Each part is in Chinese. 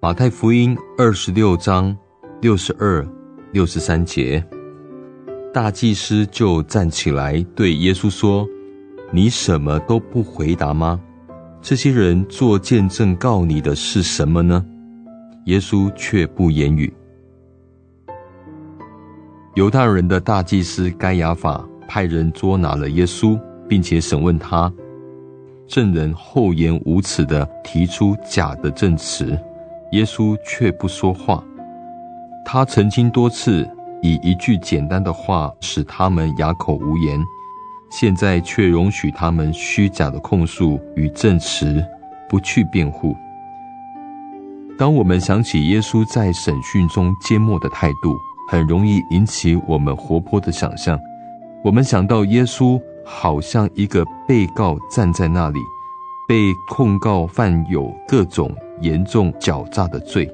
马太福音二十六章六十二、六十三节，大祭司就站起来对耶稣说：“你什么都不回答吗？这些人做见证告你的是什么呢？”耶稣却不言语。犹太人的大祭司该亚法派人捉拿了耶稣，并且审问他。证人厚颜无耻的提出假的证词，耶稣却不说话。他曾经多次以一句简单的话使他们哑口无言，现在却容许他们虚假的控诉与证词，不去辩护。当我们想起耶稣在审讯中缄默的态度，很容易引起我们活泼的想象。我们想到耶稣。好像一个被告站在那里，被控告犯有各种严重狡诈的罪，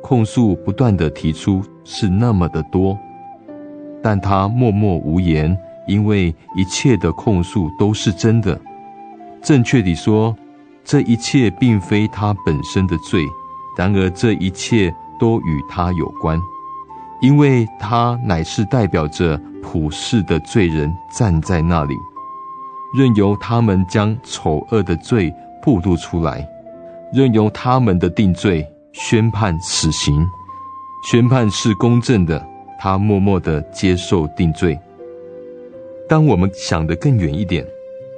控诉不断的提出是那么的多，但他默默无言，因为一切的控诉都是真的。正确地说，这一切并非他本身的罪，然而这一切都与他有关，因为他乃是代表着。普世的罪人站在那里，任由他们将丑恶的罪暴露出来，任由他们的定罪宣判死刑，宣判是公正的，他默默的接受定罪。当我们想得更远一点，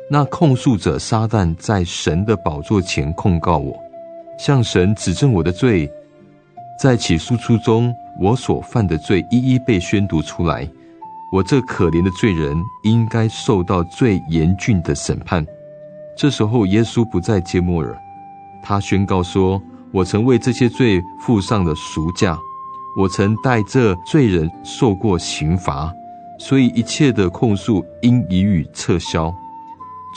那控诉者撒旦在神的宝座前控告我，向神指证我的罪，在起诉书中我所犯的罪一一被宣读出来。我这可怜的罪人应该受到最严峻的审判。这时候，耶稣不再揭默尔，他宣告说：“我曾为这些罪付上了赎价，我曾代这罪人受过刑罚，所以一切的控诉应一予撤销。”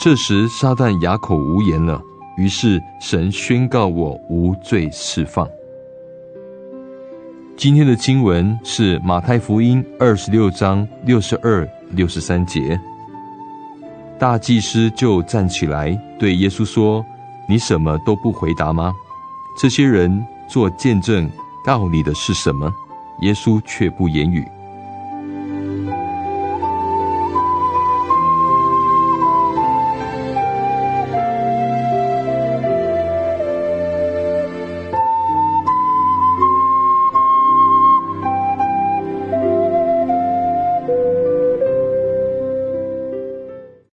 这时，撒旦哑口无言了。于是，神宣告我无罪释放。今天的经文是马太福音二十六章六十二、六十三节。大祭司就站起来对耶稣说：“你什么都不回答吗？这些人做见证告你的是什么？”耶稣却不言语。